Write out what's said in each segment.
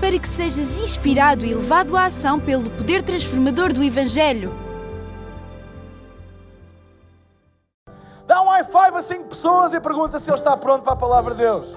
para que sejas inspirado e levado à ação pelo poder transformador do Evangelho. Dá um high five a cinco pessoas e pergunta se ele está pronto para a palavra de Deus.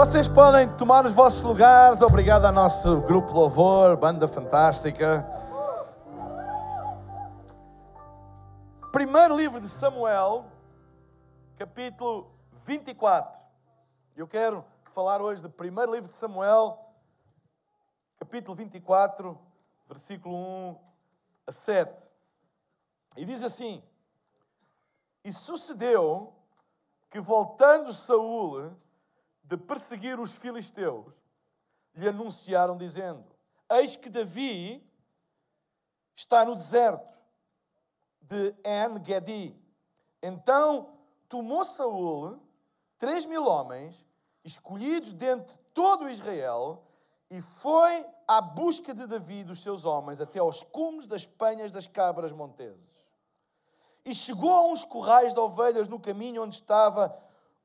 Vocês podem tomar os vossos lugares. Obrigado ao nosso grupo louvor, banda fantástica. Primeiro livro de Samuel, capítulo 24. Eu quero falar hoje do primeiro livro de Samuel, capítulo 24, versículo 1 a 7. E diz assim: E sucedeu que voltando Saul de perseguir os filisteus, lhe anunciaram dizendo: Eis que Davi está no deserto de En-Gedi. Então tomou Saul três mil homens, escolhidos dentre todo Israel, e foi à busca de Davi e dos seus homens até aos cumes das penhas das cabras monteses. E chegou a uns corrais de ovelhas no caminho onde estava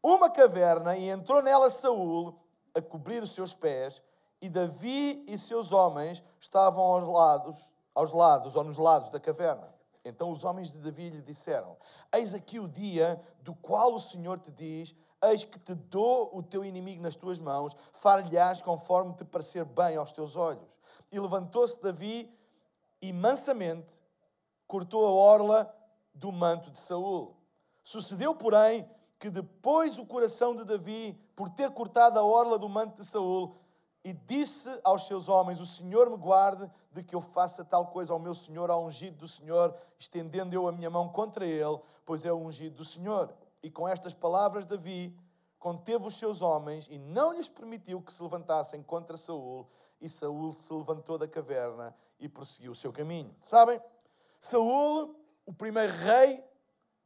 uma caverna e entrou nela Saul a cobrir os seus pés, e Davi e seus homens estavam aos lados, aos lados ou nos lados da caverna. Então os homens de Davi lhe disseram: Eis aqui o dia do qual o Senhor te diz: Eis que te dou o teu inimigo nas tuas mãos, far-lhe-ás conforme te parecer bem aos teus olhos. E levantou-se Davi e mansamente cortou a orla do manto de Saul. Sucedeu, porém, que depois o coração de Davi, por ter cortado a orla do manto de Saul, e disse aos seus homens: O Senhor me guarde de que eu faça tal coisa ao meu Senhor, ao ungido do Senhor, estendendo eu a minha mão contra ele, pois é o ungido do Senhor. E com estas palavras, Davi conteve os seus homens e não lhes permitiu que se levantassem contra Saul. E Saul se levantou da caverna e prosseguiu o seu caminho. Sabem? Saul, o primeiro rei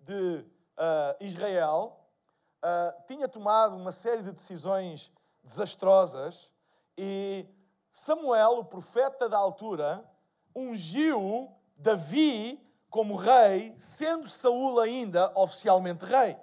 de uh, Israel, uh, tinha tomado uma série de decisões desastrosas e Samuel, o profeta da altura, ungiu Davi como rei, sendo Saul ainda oficialmente rei.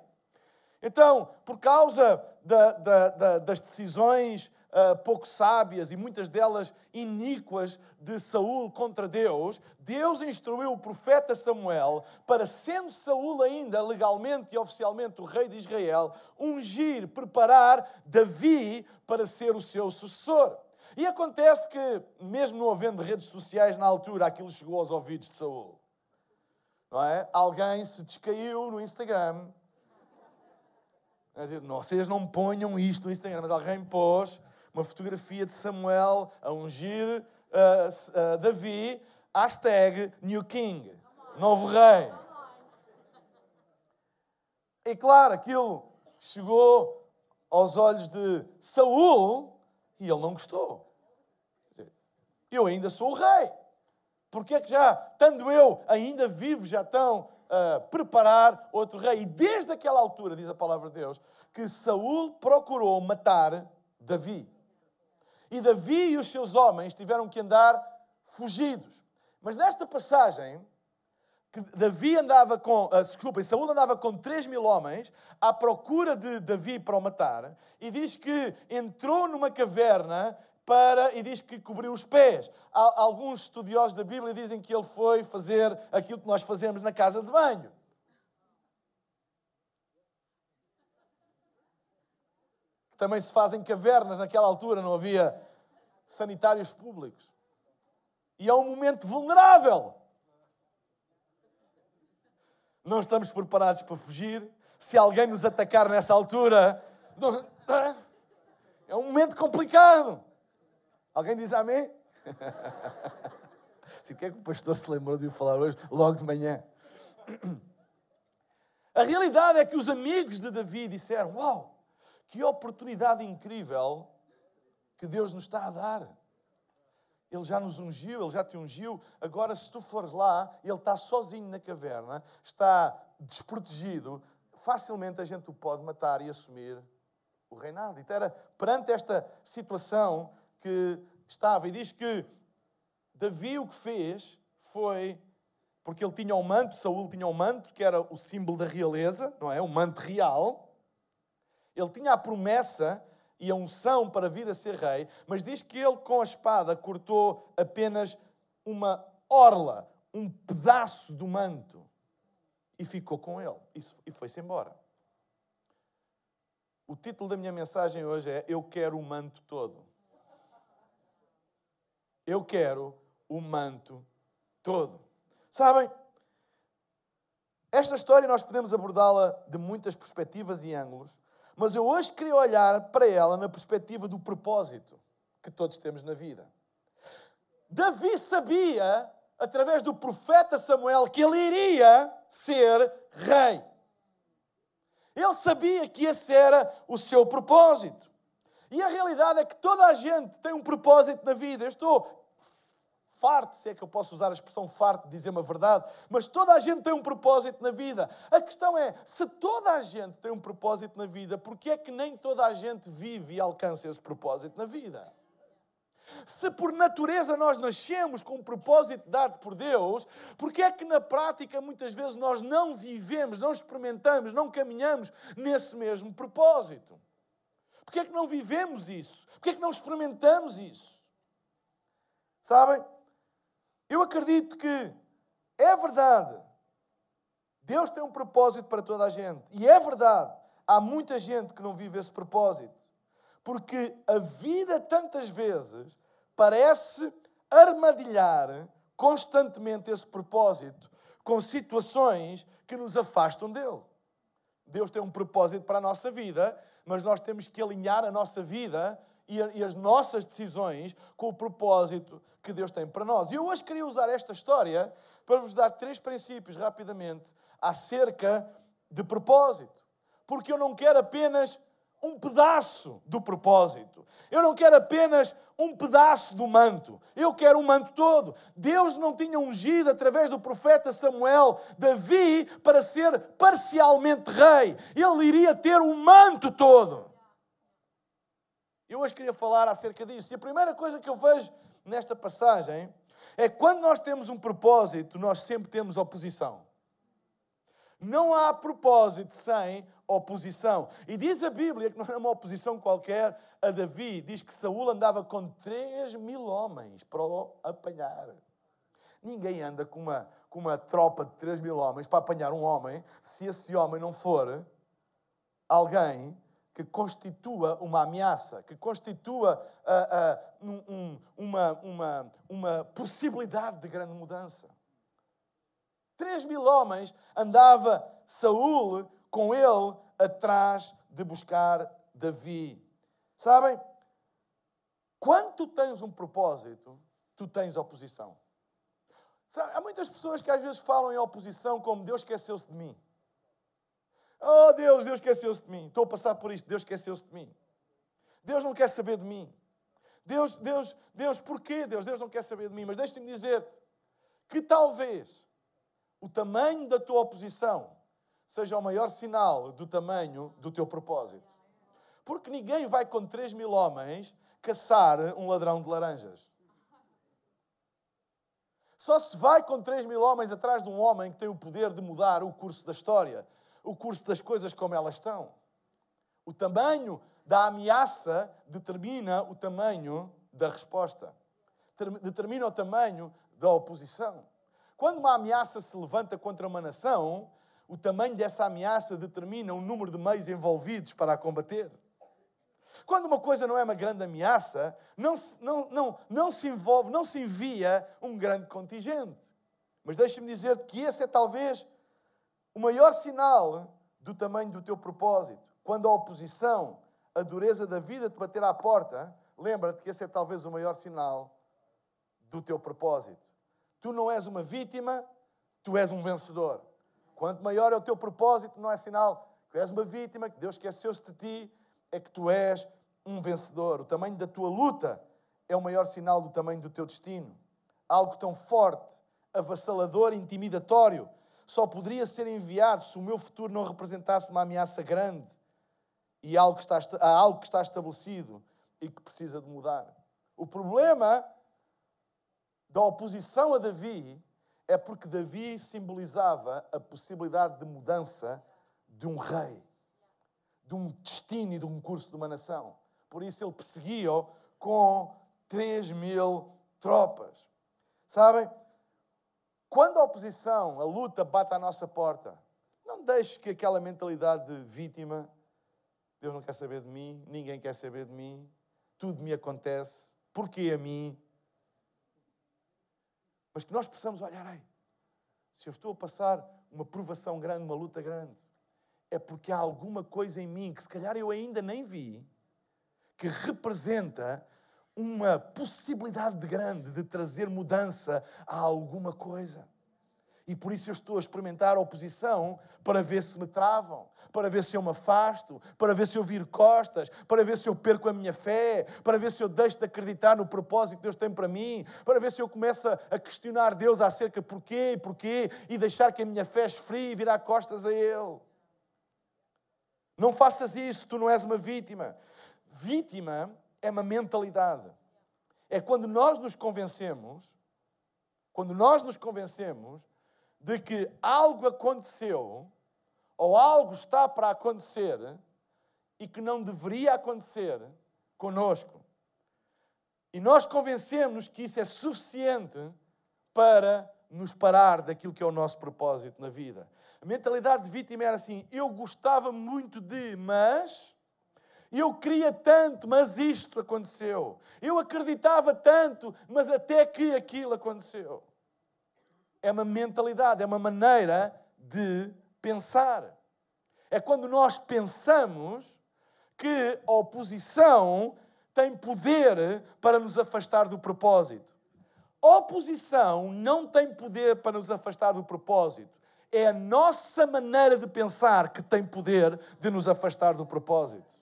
Então, por causa da, da, da, das decisões uh, pouco sábias e muitas delas iníquas de Saul contra Deus, Deus instruiu o profeta Samuel para, sendo Saul ainda legalmente e oficialmente o rei de Israel, ungir, preparar Davi para ser o seu sucessor. E acontece que, mesmo não havendo redes sociais na altura, aquilo chegou aos ouvidos de Saul. Não é? Alguém se descaiu no Instagram. Vocês não ponham isto no Instagram, mas alguém pôs uma fotografia de Samuel a ungir uh, uh, Davi, hashtag New King, novo rei. E claro, aquilo chegou aos olhos de Saul e ele não gostou. Eu ainda sou o rei. Porque é que já, estando eu ainda vivo, já estão a preparar outro rei? E desde aquela altura, diz a palavra de Deus, que Saul procurou matar Davi. E Davi e os seus homens tiveram que andar fugidos. Mas nesta passagem, que Davi andava com, uh, desculpem, Saúl andava com 3 mil homens à procura de Davi para o matar, e diz que entrou numa caverna para, e diz que cobriu os pés. Alguns estudiosos da Bíblia dizem que ele foi fazer aquilo que nós fazemos na casa de banho. Também se fazem cavernas naquela altura, não havia sanitários públicos. E é um momento vulnerável. Não estamos preparados para fugir. Se alguém nos atacar nessa altura, é um momento complicado. Alguém diz amém? Se o que é que o pastor se lembrou de falar hoje, logo de manhã? A realidade é que os amigos de Davi disseram: Uau, que oportunidade incrível que Deus nos está a dar. Ele já nos ungiu, ele já te ungiu. Agora, se tu fores lá, ele está sozinho na caverna, está desprotegido, facilmente a gente o pode matar e assumir o reinado. Então era perante esta situação que estava. E diz que Davi o que fez foi, porque ele tinha um manto, Saul tinha um manto, que era o símbolo da realeza, não é? Um manto real. Ele tinha a promessa e a unção para vir a ser rei, mas diz que ele com a espada cortou apenas uma orla, um pedaço do manto e ficou com ele e foi-se embora. O título da minha mensagem hoje é Eu quero o manto todo. Eu quero o manto todo. Sabem, esta história nós podemos abordá-la de muitas perspectivas e ângulos, mas eu hoje queria olhar para ela na perspectiva do propósito que todos temos na vida. Davi sabia, através do profeta Samuel, que ele iria ser rei. Ele sabia que esse era o seu propósito. E a realidade é que toda a gente tem um propósito na vida. Eu estou farto, se é que eu posso usar a expressão farto dizer uma verdade, mas toda a gente tem um propósito na vida. A questão é, se toda a gente tem um propósito na vida, por que é que nem toda a gente vive e alcança esse propósito na vida? Se por natureza nós nascemos com um propósito dado por Deus, porque é que na prática muitas vezes nós não vivemos, não experimentamos, não caminhamos nesse mesmo propósito? Porque é que não vivemos isso? Porque é que não experimentamos isso? Sabem? Eu acredito que é verdade. Deus tem um propósito para toda a gente. E é verdade. Há muita gente que não vive esse propósito. Porque a vida, tantas vezes, parece armadilhar constantemente esse propósito com situações que nos afastam dele. Deus tem um propósito para a nossa vida, mas nós temos que alinhar a nossa vida e, as nossas decisões com o propósito que Deus tem para nós. E eu hoje queria usar esta história para vos dar três princípios rapidamente acerca de propósito. Porque eu não quero apenas um pedaço do propósito. Eu não quero apenas um pedaço do manto. Eu quero o manto todo. Deus não tinha ungido através do profeta Samuel Davi para ser parcialmente rei. Ele iria ter o manto todo. Eu hoje queria falar acerca disso. E a primeira coisa que eu vejo nesta passagem é quando nós temos um propósito, nós sempre temos oposição. Não há propósito sem oposição. E diz a Bíblia que não é uma oposição qualquer a Davi. Diz que Saul andava com 3 mil homens para o apanhar. Ninguém anda com uma, com uma tropa de 3 mil homens para apanhar um homem se esse homem não for alguém que constitua uma ameaça, que constitua uh, uh, um, uma, uma, uma possibilidade de grande mudança. Três mil homens andava Saul com ele atrás de buscar Davi. Sabem? Quando tu tens um propósito, tu tens oposição. Sabe? Há muitas pessoas que às vezes falam em oposição como Deus esqueceu-se de mim. Oh Deus, Deus esqueceu-se de mim. Estou a passar por isto, Deus esqueceu-se de mim. Deus não quer saber de mim. Deus, Deus, Deus, porquê Deus? Deus não quer saber de mim. Mas deixa-me dizer-te que talvez o tamanho da tua oposição seja o maior sinal do tamanho do teu propósito. Porque ninguém vai com 3 mil homens caçar um ladrão de laranjas. Só se vai com 3 mil homens atrás de um homem que tem o poder de mudar o curso da história, o curso das coisas como elas estão. O tamanho da ameaça determina o tamanho da resposta, determina o tamanho da oposição. Quando uma ameaça se levanta contra uma nação, o tamanho dessa ameaça determina o número de meios envolvidos para a combater. Quando uma coisa não é uma grande ameaça, não se, não, não, não se envolve, não se envia um grande contingente. Mas deixa-me dizer-te que esse é talvez o maior sinal do tamanho do teu propósito. Quando a oposição, a dureza da vida te bater à porta, lembra-te que esse é talvez o maior sinal do teu propósito. Tu não és uma vítima, tu és um vencedor. Quanto maior é o teu propósito, não é sinal que és uma vítima, que Deus esqueceu-se de ti, é que tu és um vencedor. O tamanho da tua luta é o maior sinal do tamanho do teu destino. Algo tão forte, avassalador, intimidatório, só poderia ser enviado se o meu futuro não representasse uma ameaça grande e algo que está, há algo que está estabelecido e que precisa de mudar. O problema da oposição a Davi é porque Davi simbolizava a possibilidade de mudança de um rei, de um destino e de um curso de uma nação. Por isso ele perseguia-o com 3 mil tropas. Sabem? Quando a oposição, a luta bate à nossa porta, não deixe que aquela mentalidade de vítima, Deus não quer saber de mim, ninguém quer saber de mim, tudo me acontece, porquê a mim? Mas que nós possamos olhar, aí, se eu estou a passar uma provação grande, uma luta grande, é porque há alguma coisa em mim que se calhar eu ainda nem vi, que representa uma possibilidade grande de trazer mudança a alguma coisa. E por isso eu estou a experimentar a oposição para ver se me travam, para ver se eu me afasto, para ver se eu viro costas, para ver se eu perco a minha fé, para ver se eu deixo de acreditar no propósito que Deus tem para mim, para ver se eu começo a questionar Deus acerca porquê e porquê e deixar que a minha fé esfrie e virar costas a Ele. Não faças isso, tu não és uma vítima. Vítima é uma mentalidade. É quando nós nos convencemos, quando nós nos convencemos de que algo aconteceu ou algo está para acontecer e que não deveria acontecer conosco. E nós convencemos que isso é suficiente para nos parar daquilo que é o nosso propósito na vida. A mentalidade de vítima era assim: eu gostava muito de, mas eu queria tanto, mas isto aconteceu. Eu acreditava tanto, mas até que aquilo aconteceu. É uma mentalidade, é uma maneira de pensar. É quando nós pensamos que a oposição tem poder para nos afastar do propósito. A oposição não tem poder para nos afastar do propósito. É a nossa maneira de pensar que tem poder de nos afastar do propósito.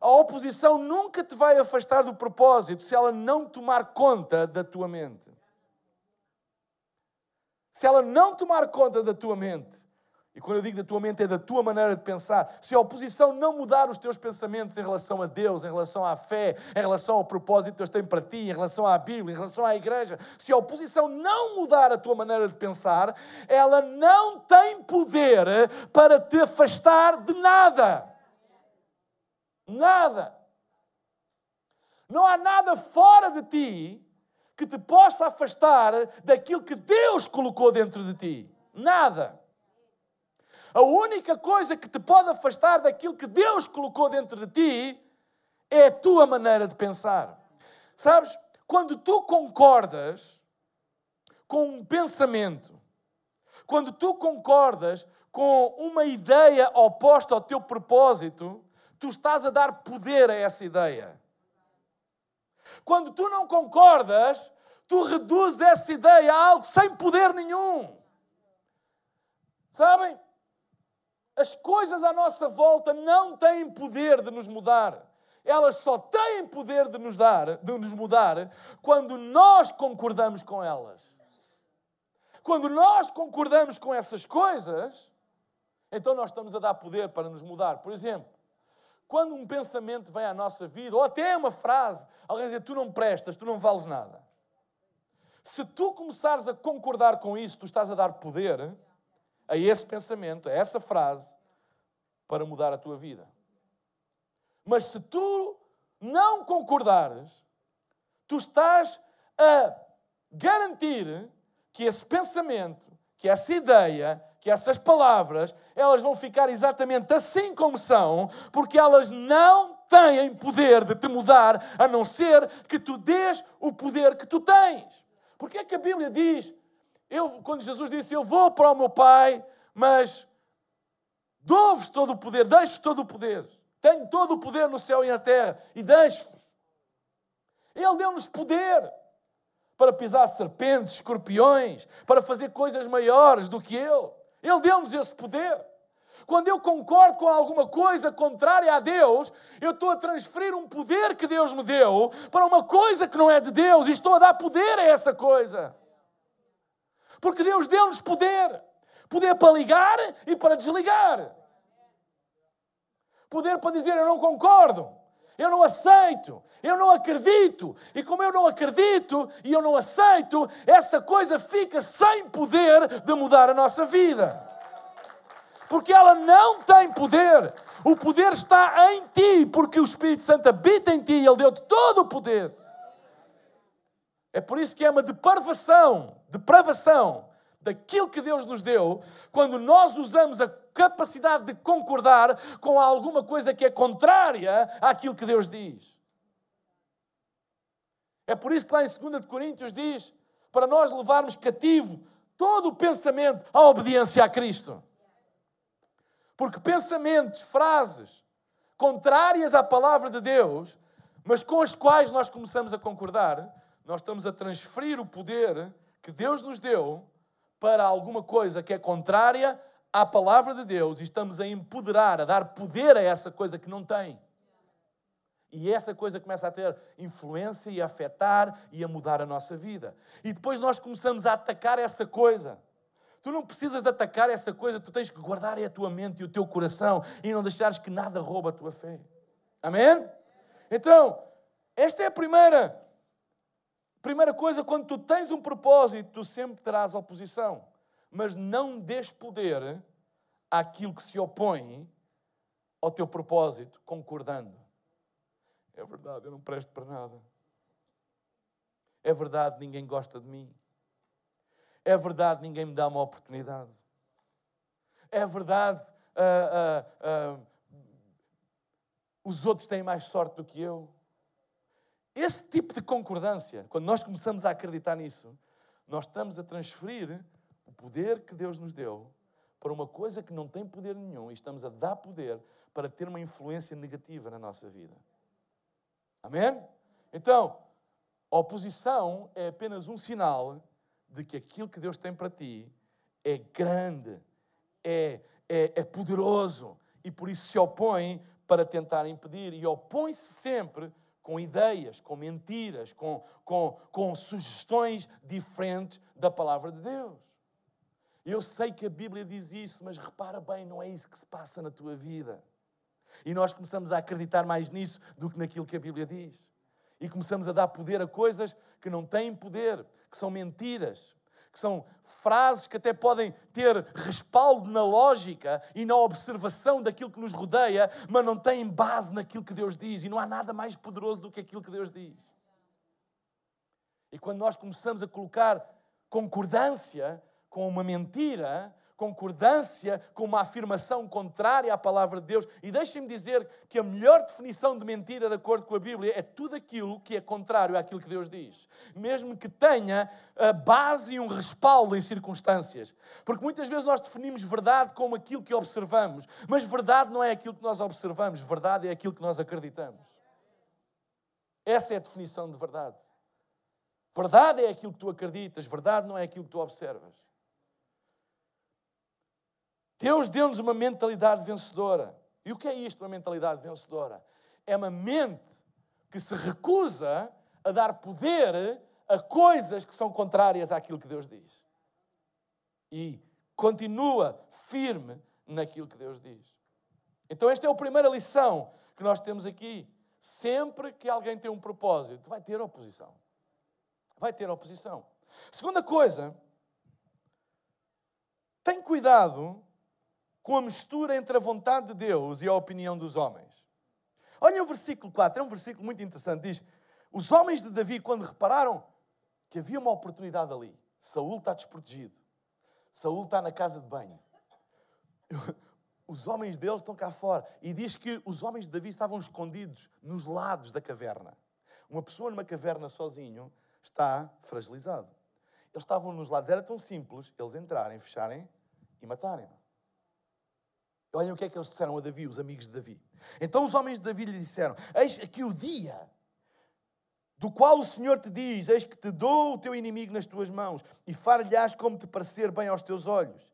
A oposição nunca te vai afastar do propósito se ela não tomar conta da tua mente. Se ela não tomar conta da tua mente, e quando eu digo da tua mente, é da tua maneira de pensar. Se a oposição não mudar os teus pensamentos em relação a Deus, em relação à fé, em relação ao propósito que Deus tem para ti, em relação à Bíblia, em relação à igreja, se a oposição não mudar a tua maneira de pensar, ela não tem poder para te afastar de nada. Nada. Não há nada fora de ti que te possa afastar daquilo que Deus colocou dentro de ti. Nada. A única coisa que te pode afastar daquilo que Deus colocou dentro de ti é a tua maneira de pensar. Sabes, quando tu concordas com um pensamento, quando tu concordas com uma ideia oposta ao teu propósito, tu estás a dar poder a essa ideia. Quando tu não concordas, tu reduzes essa ideia a algo sem poder nenhum. Sabem? As coisas à nossa volta não têm poder de nos mudar. Elas só têm poder de nos dar, de nos mudar, quando nós concordamos com elas. Quando nós concordamos com essas coisas, então nós estamos a dar poder para nos mudar. Por exemplo, quando um pensamento vem à nossa vida, ou até uma frase, alguém dizer tu não prestas, tu não vales nada. Se tu começares a concordar com isso, tu estás a dar poder a esse pensamento, a essa frase, para mudar a tua vida. Mas se tu não concordares, tu estás a garantir que esse pensamento, que essa ideia, que essas palavras, elas vão ficar exatamente assim como são, porque elas não têm poder de te mudar, a não ser que tu dês o poder que tu tens. Porque é que a Bíblia diz, eu, quando Jesus disse, eu vou para o meu Pai, mas dou-vos todo o poder, deixo todo o poder, tenho todo o poder no céu e na terra, e deixo-vos. Ele deu-nos poder para pisar serpentes, escorpiões, para fazer coisas maiores do que Ele. Ele deu-nos esse poder. Quando eu concordo com alguma coisa contrária a Deus, eu estou a transferir um poder que Deus me deu para uma coisa que não é de Deus e estou a dar poder a essa coisa. Porque Deus deu-nos poder. Poder para ligar e para desligar. Poder para dizer eu não concordo, eu não aceito, eu não acredito. E como eu não acredito e eu não aceito, essa coisa fica sem poder de mudar a nossa vida. Porque ela não tem poder. O poder está em ti, porque o Espírito Santo habita em ti e Ele deu-te todo o poder. É por isso que é uma depravação, depravação daquilo que Deus nos deu, quando nós usamos a capacidade de concordar com alguma coisa que é contrária àquilo que Deus diz. É por isso que lá em 2 Coríntios diz para nós levarmos cativo todo o pensamento à obediência a Cristo. Porque pensamentos, frases contrárias à palavra de Deus, mas com as quais nós começamos a concordar, nós estamos a transferir o poder que Deus nos deu para alguma coisa que é contrária à palavra de Deus e estamos a empoderar, a dar poder a essa coisa que não tem. E essa coisa começa a ter influência e a afetar e a mudar a nossa vida. E depois nós começamos a atacar essa coisa. Tu não precisas de atacar essa coisa, tu tens que guardar a tua mente e o teu coração e não deixares que nada rouba a tua fé. Amém? Então, esta é a primeira Primeira coisa, quando tu tens um propósito, tu sempre terás oposição. Mas não des poder àquilo que se opõe ao teu propósito, concordando. É verdade, eu não presto para nada. É verdade, ninguém gosta de mim. É verdade, ninguém me dá uma oportunidade. É verdade, uh, uh, uh, os outros têm mais sorte do que eu. Esse tipo de concordância, quando nós começamos a acreditar nisso, nós estamos a transferir poder que Deus nos deu para uma coisa que não tem poder nenhum e estamos a dar poder para ter uma influência negativa na nossa vida. Amém? Então, a oposição é apenas um sinal de que aquilo que Deus tem para ti é grande, é, é, é poderoso e por isso se opõe para tentar impedir e opõe-se sempre com ideias, com mentiras, com, com, com sugestões diferentes da palavra de Deus. Eu sei que a Bíblia diz isso, mas repara bem, não é isso que se passa na tua vida. E nós começamos a acreditar mais nisso do que naquilo que a Bíblia diz. E começamos a dar poder a coisas que não têm poder, que são mentiras, que são frases que até podem ter respaldo na lógica e na observação daquilo que nos rodeia, mas não têm base naquilo que Deus diz. E não há nada mais poderoso do que aquilo que Deus diz. E quando nós começamos a colocar concordância com uma mentira, concordância com uma afirmação contrária à palavra de Deus. E deixem-me dizer que a melhor definição de mentira, de acordo com a Bíblia, é tudo aquilo que é contrário àquilo que Deus diz, mesmo que tenha a base e um respaldo em circunstâncias. Porque muitas vezes nós definimos verdade como aquilo que observamos, mas verdade não é aquilo que nós observamos, verdade é aquilo que nós acreditamos. Essa é a definição de verdade. Verdade é aquilo que tu acreditas, verdade não é aquilo que tu observas. Deus deu-nos uma mentalidade vencedora. E o que é isto, uma mentalidade vencedora? É uma mente que se recusa a dar poder a coisas que são contrárias àquilo que Deus diz. E continua firme naquilo que Deus diz. Então, esta é a primeira lição que nós temos aqui. Sempre que alguém tem um propósito, vai ter oposição. Vai ter oposição. Segunda coisa, tem cuidado com a mistura entre a vontade de Deus e a opinião dos homens. Olha o versículo 4, é um versículo muito interessante. Diz: Os homens de Davi, quando repararam que havia uma oportunidade ali, Saul está desprotegido, Saul está na casa de banho, os homens deles estão cá fora. E diz que os homens de Davi estavam escondidos nos lados da caverna. Uma pessoa numa caverna sozinho está fragilizado. Eles estavam nos lados, era tão simples eles entrarem, fecharem e matarem. Olhem o que é que eles disseram a Davi, os amigos de Davi. Então os homens de Davi lhe disseram: Eis aqui o dia do qual o Senhor te diz: Eis que te dou o teu inimigo nas tuas mãos e far-lhe-ás como te parecer bem aos teus olhos.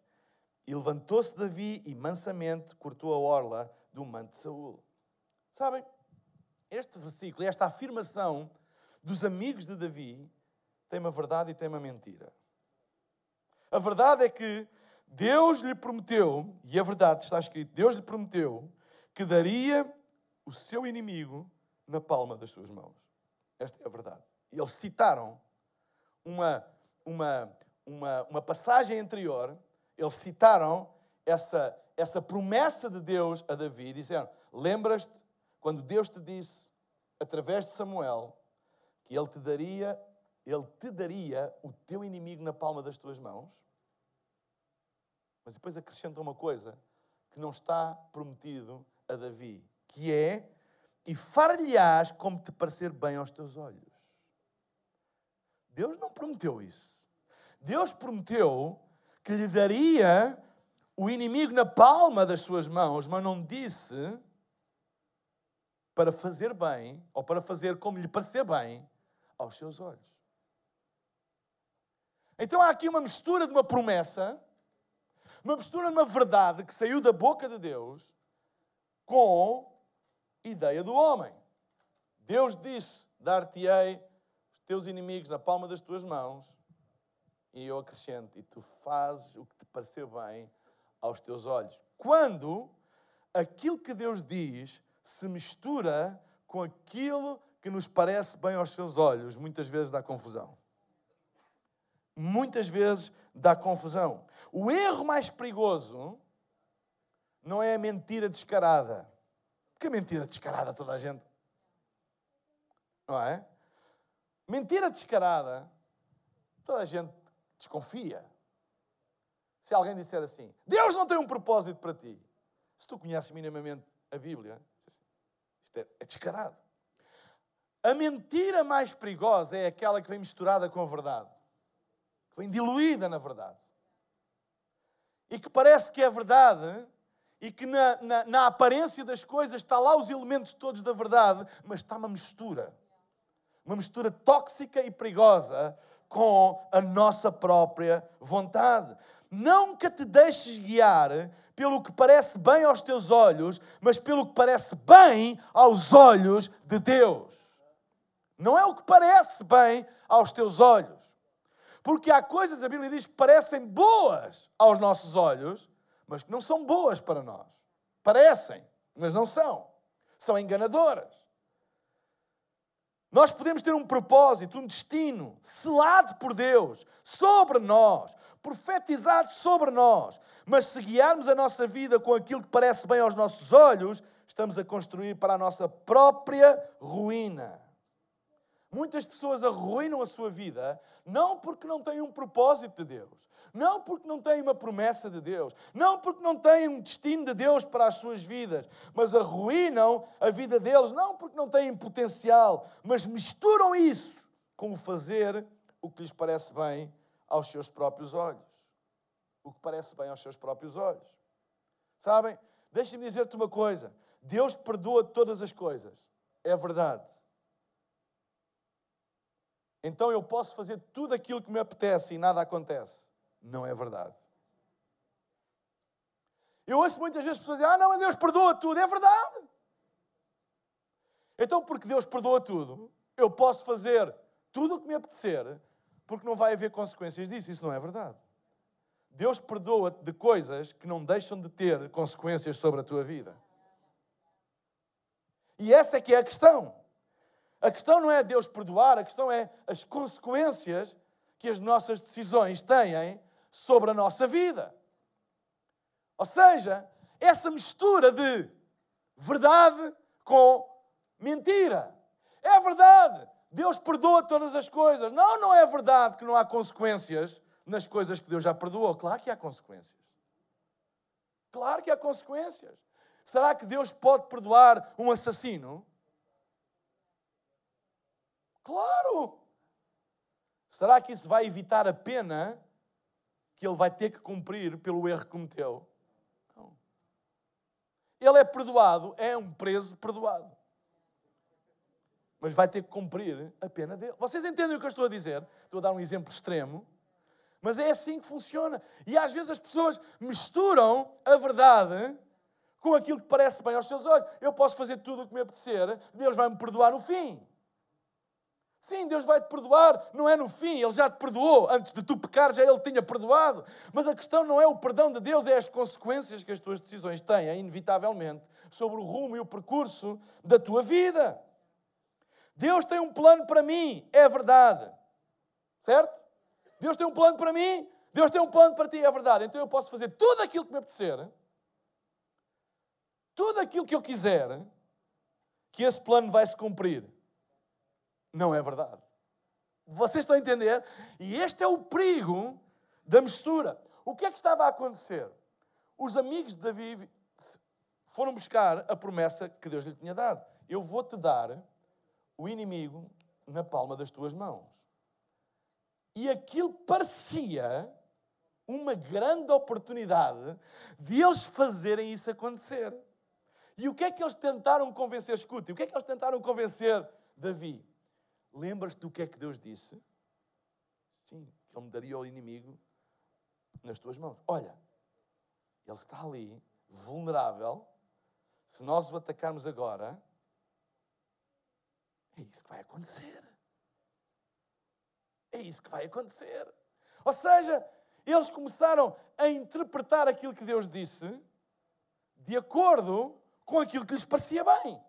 E levantou-se Davi e mansamente cortou a orla do manto de Saul. Sabem, este versículo, esta afirmação dos amigos de Davi, tem uma verdade e tem uma mentira. A verdade é que Deus lhe prometeu, e é verdade, está escrito, Deus lhe prometeu que daria o seu inimigo na palma das suas mãos. Esta é a verdade. E eles citaram uma, uma, uma, uma passagem anterior, eles citaram essa, essa promessa de Deus a Davi, dizendo: Lembras-te quando Deus te disse, através de Samuel, que ele te daria, ele te daria o teu inimigo na palma das tuas mãos? Mas depois acrescenta uma coisa que não está prometido a Davi, que é: e far-lhe-ás como te parecer bem aos teus olhos. Deus não prometeu isso. Deus prometeu que lhe daria o inimigo na palma das suas mãos, mas não disse para fazer bem, ou para fazer como lhe parecer bem, aos seus olhos. Então há aqui uma mistura de uma promessa, uma mistura de uma verdade que saiu da boca de Deus com ideia do homem. Deus disse: Dar-te-ei os teus inimigos na palma das tuas mãos, e eu acrescento: E tu fazes o que te parecer bem aos teus olhos. Quando aquilo que Deus diz se mistura com aquilo que nos parece bem aos seus olhos, muitas vezes dá confusão. Muitas vezes dá confusão. O erro mais perigoso não é a mentira descarada. Porque a mentira descarada toda a gente. Não é? Mentira descarada, toda a gente desconfia. Se alguém disser assim, Deus não tem um propósito para ti. Se tu conheces minimamente a Bíblia, isto é, é descarado. A mentira mais perigosa é aquela que vem misturada com a verdade, que vem diluída na verdade. E que parece que é verdade, e que na, na, na, aparência das coisas está lá os elementos todos da verdade, mas está uma mistura. Uma mistura tóxica e perigosa com a nossa própria vontade. Nunca te deixes guiar pelo que parece bem aos teus olhos, mas pelo que parece bem aos olhos de Deus. Não é o que parece bem aos teus olhos. Porque há coisas, a Bíblia diz, que parecem boas aos nossos olhos, mas que não são boas para nós. Parecem, mas não são. São enganadoras. Nós podemos ter um propósito, um destino selado por Deus sobre nós, profetizado sobre nós, mas se guiarmos a nossa vida com aquilo que parece bem aos nossos olhos, estamos a construir para a nossa própria ruína. Muitas pessoas arruinam a sua vida não porque não têm um propósito de Deus, não porque não têm uma promessa de Deus, não porque não têm um destino de Deus para as suas vidas, mas arruinam a vida deles não porque não têm potencial, mas misturam isso com o fazer o que lhes parece bem aos seus próprios olhos. O que parece bem aos seus próprios olhos. Sabem? Deixem-me dizer-te uma coisa: Deus perdoa todas as coisas. É verdade. Então eu posso fazer tudo aquilo que me apetece e nada acontece não é verdade. Eu ouço muitas vezes pessoas dizer: Ah, não, Deus perdoa tudo. É verdade. Então, porque Deus perdoa tudo, eu posso fazer tudo o que me apetecer, porque não vai haver consequências disso. Isso não é verdade. Deus perdoa de coisas que não deixam de ter consequências sobre a tua vida. E essa é que é a questão. A questão não é Deus perdoar, a questão é as consequências que as nossas decisões têm sobre a nossa vida. Ou seja, essa mistura de verdade com mentira. É verdade, Deus perdoa todas as coisas. Não, não é verdade que não há consequências nas coisas que Deus já perdoou. Claro que há consequências. Claro que há consequências. Será que Deus pode perdoar um assassino? Claro! Será que isso vai evitar a pena que ele vai ter que cumprir pelo erro que cometeu. Não. Ele é perdoado, é um preso perdoado. Mas vai ter que cumprir a pena dele. Vocês entendem o que eu estou a dizer? Estou a dar um exemplo extremo. Mas é assim que funciona. E às vezes as pessoas misturam a verdade com aquilo que parece bem aos seus olhos. Eu posso fazer tudo o que me apetecer, Deus vai me perdoar no fim. Sim, Deus vai te perdoar, não é no fim, Ele já te perdoou. Antes de tu pecar, já Ele tinha perdoado. Mas a questão não é o perdão de Deus, é as consequências que as tuas decisões têm, inevitavelmente, sobre o rumo e o percurso da tua vida. Deus tem um plano para mim, é verdade. Certo? Deus tem um plano para mim, Deus tem um plano para ti, é verdade. Então eu posso fazer tudo aquilo que me apetecer, tudo aquilo que eu quiser, que esse plano vai se cumprir não é verdade. Vocês estão a entender? E este é o perigo da mistura. O que é que estava a acontecer? Os amigos de Davi foram buscar a promessa que Deus lhe tinha dado. Eu vou-te dar o inimigo na palma das tuas mãos. E aquilo parecia uma grande oportunidade de eles fazerem isso acontecer. E o que é que eles tentaram convencer? Escute, o que é que eles tentaram convencer Davi? Lembras-te do que é que Deus disse? Sim, que Ele me daria o inimigo nas tuas mãos. Olha, Ele está ali, vulnerável. Se nós o atacarmos agora, é isso que vai acontecer. É isso que vai acontecer. Ou seja, eles começaram a interpretar aquilo que Deus disse de acordo com aquilo que lhes parecia bem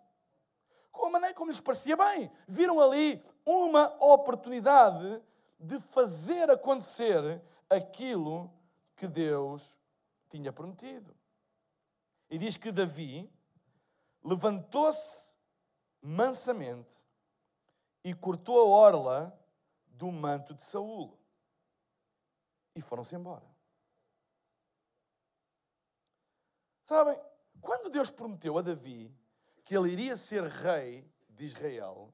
com a maneira como lhes parecia bem. Viram ali uma oportunidade de fazer acontecer aquilo que Deus tinha prometido. E diz que Davi levantou-se mansamente e cortou a orla do manto de Saul. E foram-se embora. Sabem, quando Deus prometeu a Davi que ele iria ser rei de Israel,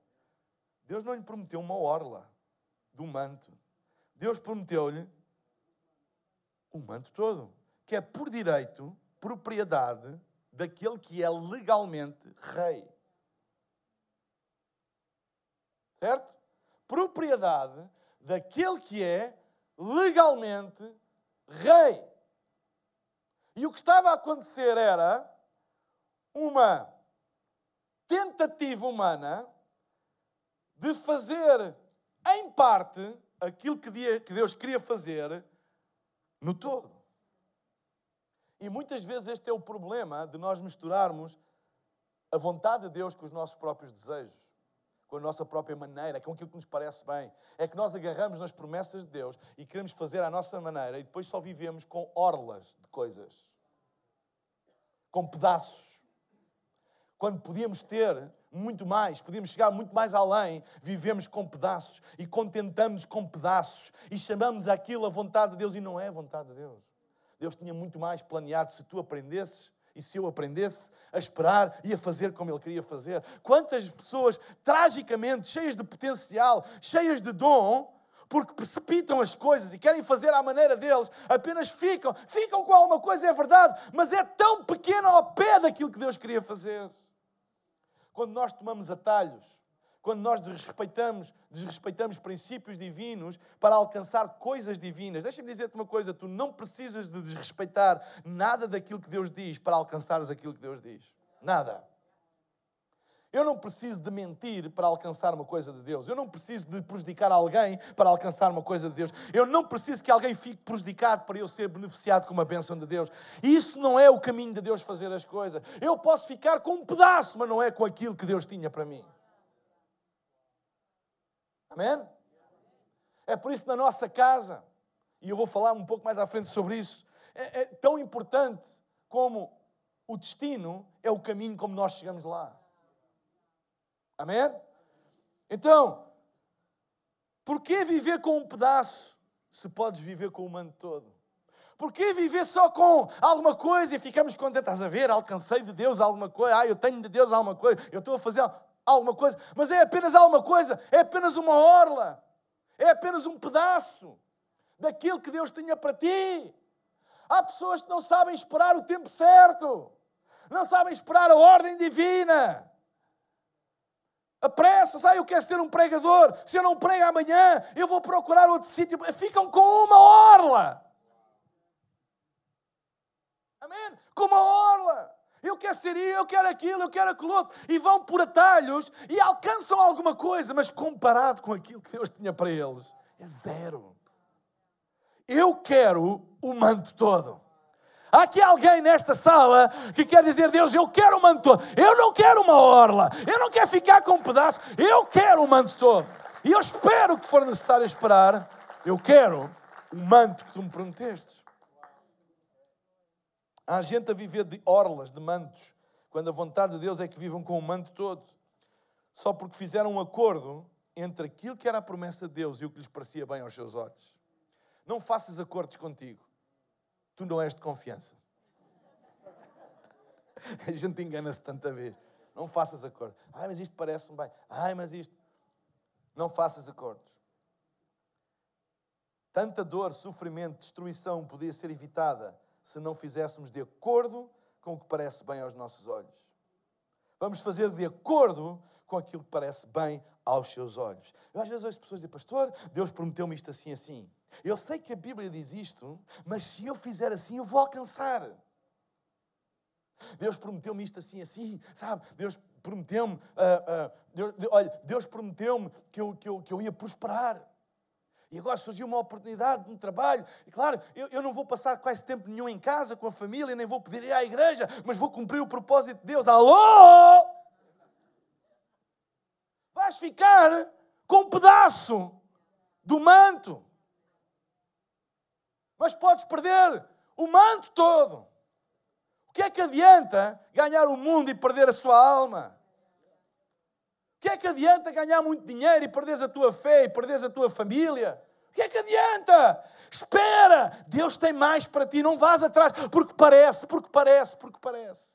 Deus não lhe prometeu uma orla do manto. Deus prometeu-lhe o manto todo, que é por direito, propriedade daquele que é legalmente rei. Certo? Propriedade daquele que é legalmente rei. E o que estava a acontecer era uma tentativa humana de fazer, em parte, aquilo que Deus queria fazer no todo. E muitas vezes este é o problema de nós misturarmos a vontade de Deus com os nossos próprios desejos, com a nossa própria maneira, com aquilo que nos parece bem. É que nós agarramos nas promessas de Deus e queremos fazer à nossa maneira e depois só vivemos com orlas de coisas, com pedaços quando podíamos ter muito mais, podíamos chegar muito mais além, vivemos com pedaços e contentamos com pedaços e chamamos aquilo a vontade de Deus e não é a vontade de Deus. Deus tinha muito mais planeado se tu aprendesses e se eu aprendesse a esperar e a fazer como Ele queria fazer. Quantas pessoas tragicamente cheias de potencial, cheias de dom, porque precipitam as coisas e querem fazer à maneira deles, apenas ficam, ficam com alguma coisa, é verdade, mas é tão pequeno ao pé daquilo que Deus queria fazer quando nós tomamos atalhos, quando nós desrespeitamos, desrespeitamos princípios divinos para alcançar coisas divinas. Deixa-me dizer-te uma coisa: tu não precisas de desrespeitar nada daquilo que Deus diz para alcançares aquilo que Deus diz. Nada. Eu não preciso de mentir para alcançar uma coisa de Deus. Eu não preciso de prejudicar alguém para alcançar uma coisa de Deus. Eu não preciso que alguém fique prejudicado para eu ser beneficiado com uma bênção de Deus. Isso não é o caminho de Deus fazer as coisas. Eu posso ficar com um pedaço, mas não é com aquilo que Deus tinha para mim. Amém? É por isso que na nossa casa, e eu vou falar um pouco mais à frente sobre isso, é, é tão importante como o destino é o caminho como nós chegamos lá. Amém? Então, por que viver com um pedaço se podes viver com o manto todo? Por que viver só com alguma coisa e ficamos contentes? Estás a ver? Alcancei de Deus alguma coisa. Ah, eu tenho de Deus alguma coisa. Eu estou a fazer alguma coisa. Mas é apenas alguma coisa. É apenas uma orla. É apenas um pedaço daquilo que Deus tinha para ti. Há pessoas que não sabem esperar o tempo certo. Não sabem esperar a ordem divina. Apressa, ah, eu quero ser um pregador. Se eu não prego amanhã, eu vou procurar outro sítio. Ficam com uma orla. Amém? Com uma orla. Eu quero ser eu, eu quero aquilo, eu quero aquilo outro. E vão por atalhos e alcançam alguma coisa, mas comparado com aquilo que Deus tinha para eles, é zero. Eu quero o manto todo. Há aqui alguém nesta sala que quer dizer, Deus, eu quero o manto todo. Eu não quero uma orla. Eu não quero ficar com um pedaço. Eu quero o manto todo. E eu espero que for necessário esperar. Eu quero o manto que tu me prometeste. Há gente a viver de orlas, de mantos, quando a vontade de Deus é que vivam com o manto todo. Só porque fizeram um acordo entre aquilo que era a promessa de Deus e o que lhes parecia bem aos seus olhos. Não faças acordos contigo. Tu não és de confiança. A gente engana-se tanta vez. Não faças acordos. Ai, mas isto parece-me bem. Ai, mas isto. Não faças acordos. Tanta dor, sofrimento, destruição podia ser evitada se não fizéssemos de acordo com o que parece bem aos nossos olhos. Vamos fazer de acordo com aquilo que parece bem aos seus olhos. Eu às vezes ouço pessoas dizer, pastor, Deus prometeu-me isto assim, assim. Eu sei que a Bíblia diz isto, mas se eu fizer assim, eu vou alcançar. Deus prometeu-me isto assim, assim, sabe? Deus prometeu-me, uh, uh, Deus, olha, Deus prometeu-me que eu, que, eu, que eu ia prosperar. E agora surgiu uma oportunidade de um trabalho. E claro, eu, eu não vou passar quase tempo nenhum em casa com a família, nem vou poder ir à igreja, mas vou cumprir o propósito de Deus. Alô! Vais ficar com um pedaço do manto. Mas podes perder o manto todo. O que é que adianta ganhar o mundo e perder a sua alma? O que é que adianta ganhar muito dinheiro e perderes a tua fé e perderes a tua família? O que é que adianta? Espera! Deus tem mais para ti, não vás atrás, porque parece, porque parece, porque parece.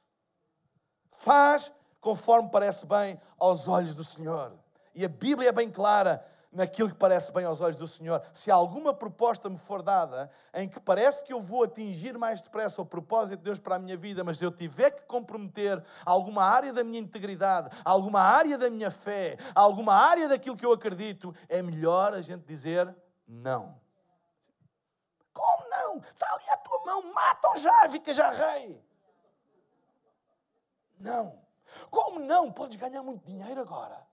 Faz conforme parece bem aos olhos do Senhor. E a Bíblia é bem clara naquilo que parece bem aos olhos do Senhor. Se alguma proposta me for dada em que parece que eu vou atingir mais depressa o propósito de Deus para a minha vida, mas eu tiver que comprometer alguma área da minha integridade, alguma área da minha fé, alguma área daquilo que eu acredito, é melhor a gente dizer não. Como não? Está ali a tua mão, mata-o já, fica já rei. Não. Como não? Podes ganhar muito dinheiro agora.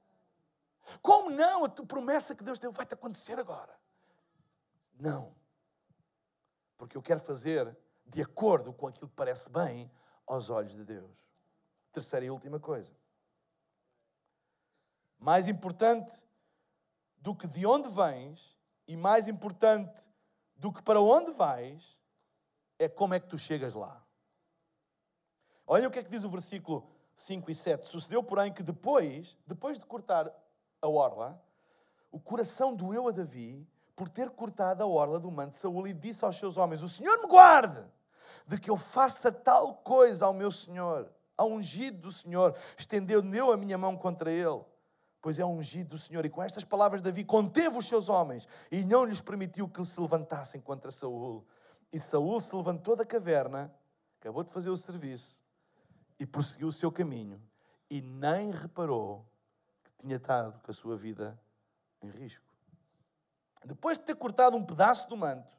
Como não? A tua promessa que Deus deu vai te acontecer agora. Não. Porque eu quero fazer de acordo com aquilo que parece bem aos olhos de Deus. Terceira e última coisa. Mais importante do que de onde vens e mais importante do que para onde vais é como é que tu chegas lá. Olha o que é que diz o versículo 5 e 7. Sucedeu, porém, que depois, depois de cortar a orla, o coração doeu a Davi por ter cortado a orla do manto de Saúl e disse aos seus homens: O Senhor me guarde de que eu faça tal coisa ao meu Senhor, ao ungido do Senhor. Estendeu-me a minha mão contra ele, pois é ungido do Senhor. E com estas palavras, Davi conteve os seus homens e não lhes permitiu que se levantassem contra Saúl. E Saúl se levantou da caverna, acabou de fazer o serviço e prosseguiu o seu caminho e nem reparou tinha estado com a sua vida em risco. Depois de ter cortado um pedaço do manto,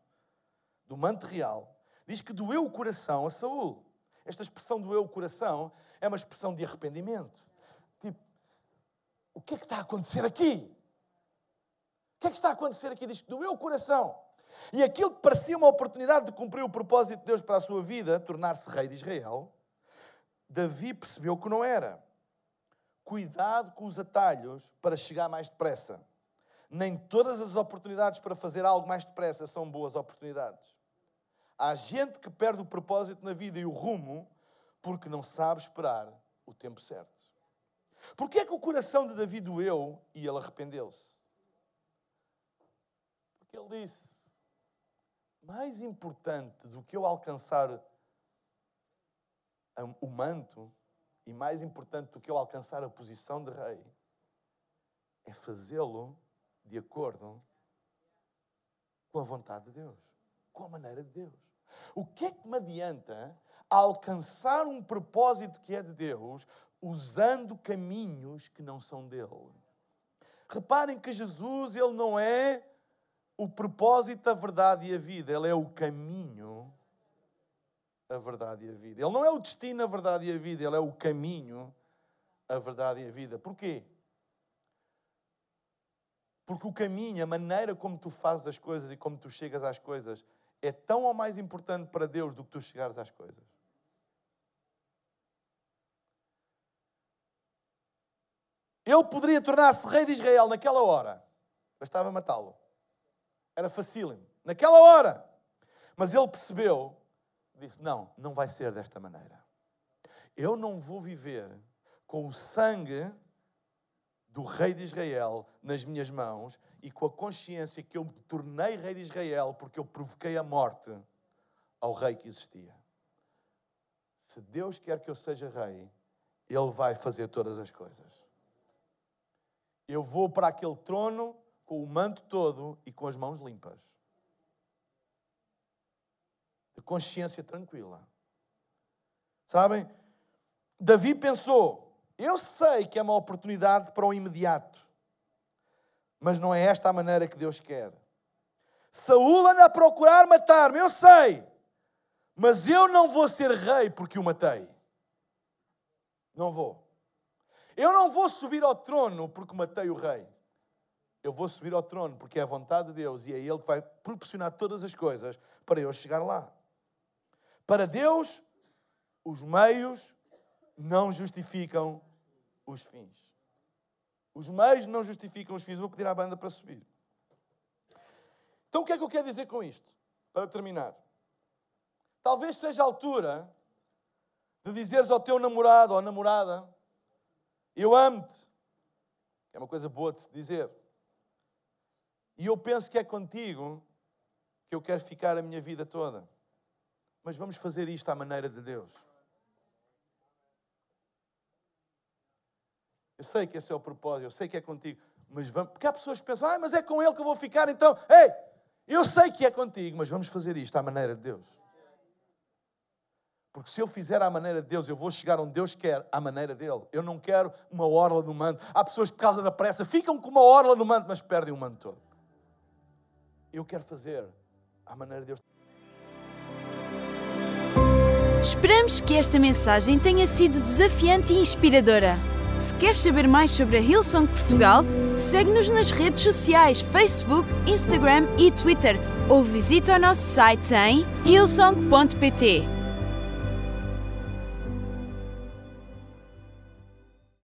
do manto real, diz que doeu o coração a Saul. Esta expressão doeu o coração é uma expressão de arrependimento. Tipo, o que é que está a acontecer aqui? O que é que está a acontecer aqui? Diz que doeu o coração. E aquilo que parecia uma oportunidade de cumprir o propósito de Deus para a sua vida, tornar-se rei de Israel, Davi percebeu que não era cuidado com os atalhos para chegar mais depressa. Nem todas as oportunidades para fazer algo mais depressa são boas oportunidades. Há gente que perde o propósito na vida e o rumo porque não sabe esperar o tempo certo. Porquê é que o coração de Davi doeu e ele arrependeu-se? Porque ele disse: mais importante do que eu alcançar o manto e mais importante do que eu alcançar a posição de rei, é fazê-lo de acordo com a vontade de Deus, com a maneira de Deus. O que é que me adianta alcançar um propósito que é de Deus usando caminhos que não são dele? Reparem que Jesus, ele não é o propósito, a verdade e a vida, ele é o caminho, a verdade e a vida. Ele não é o destino, a verdade e a vida, ele é o caminho, a verdade e a vida. Porquê? Porque o caminho, a maneira como tu fazes as coisas e como tu chegas às coisas, é tão ou mais importante para Deus do que tu chegares às coisas. Ele poderia tornar-se rei de Israel naquela hora, bastava matá-lo. Era facílimo, naquela hora. Mas ele percebeu, disse: Não, não vai ser desta maneira. Eu não vou viver com o sangue do rei de Israel nas minhas mãos e com a consciência que eu me tornei rei de Israel porque eu provoquei a morte ao rei que existia. Se Deus quer que eu seja rei, Ele vai fazer todas as coisas. Eu vou para aquele trono com o manto todo e com as mãos limpas. Consciência tranquila. Sabem? Davi pensou: eu sei que é uma oportunidade para o imediato, mas não é esta a maneira que Deus quer. Saúl anda a procurar matar-me, eu sei, mas eu não vou ser rei porque o matei. Não vou. Eu não vou subir ao trono porque matei o rei. Eu vou subir ao trono porque é a vontade de Deus e é Ele que vai proporcionar todas as coisas para eu chegar lá. Para Deus, os meios não justificam os fins. Os meios não justificam os fins. Vou pedir à banda para subir. Então, o que é que eu quero dizer com isto? Para terminar. Talvez seja a altura de dizeres ao teu namorado ou namorada: Eu amo-te. É uma coisa boa de se dizer. E eu penso que é contigo que eu quero ficar a minha vida toda. Mas vamos fazer isto à maneira de Deus. Eu sei que esse é o propósito, eu sei que é contigo, mas vamos. Porque há pessoas que pensam, ah, mas é com ele que eu vou ficar, então. Ei, eu sei que é contigo, mas vamos fazer isto à maneira de Deus. Porque se eu fizer à maneira de Deus, eu vou chegar onde Deus quer, à maneira dele. Eu não quero uma orla no manto. Há pessoas que, por causa da pressa, ficam com uma orla no manto, mas perdem o manto todo. Eu quero fazer à maneira de Deus. Esperamos que esta mensagem tenha sido desafiante e inspiradora. Se queres saber mais sobre a Hillsong Portugal, segue-nos nas redes sociais Facebook, Instagram e Twitter ou visita o nosso site em hillsong.pt.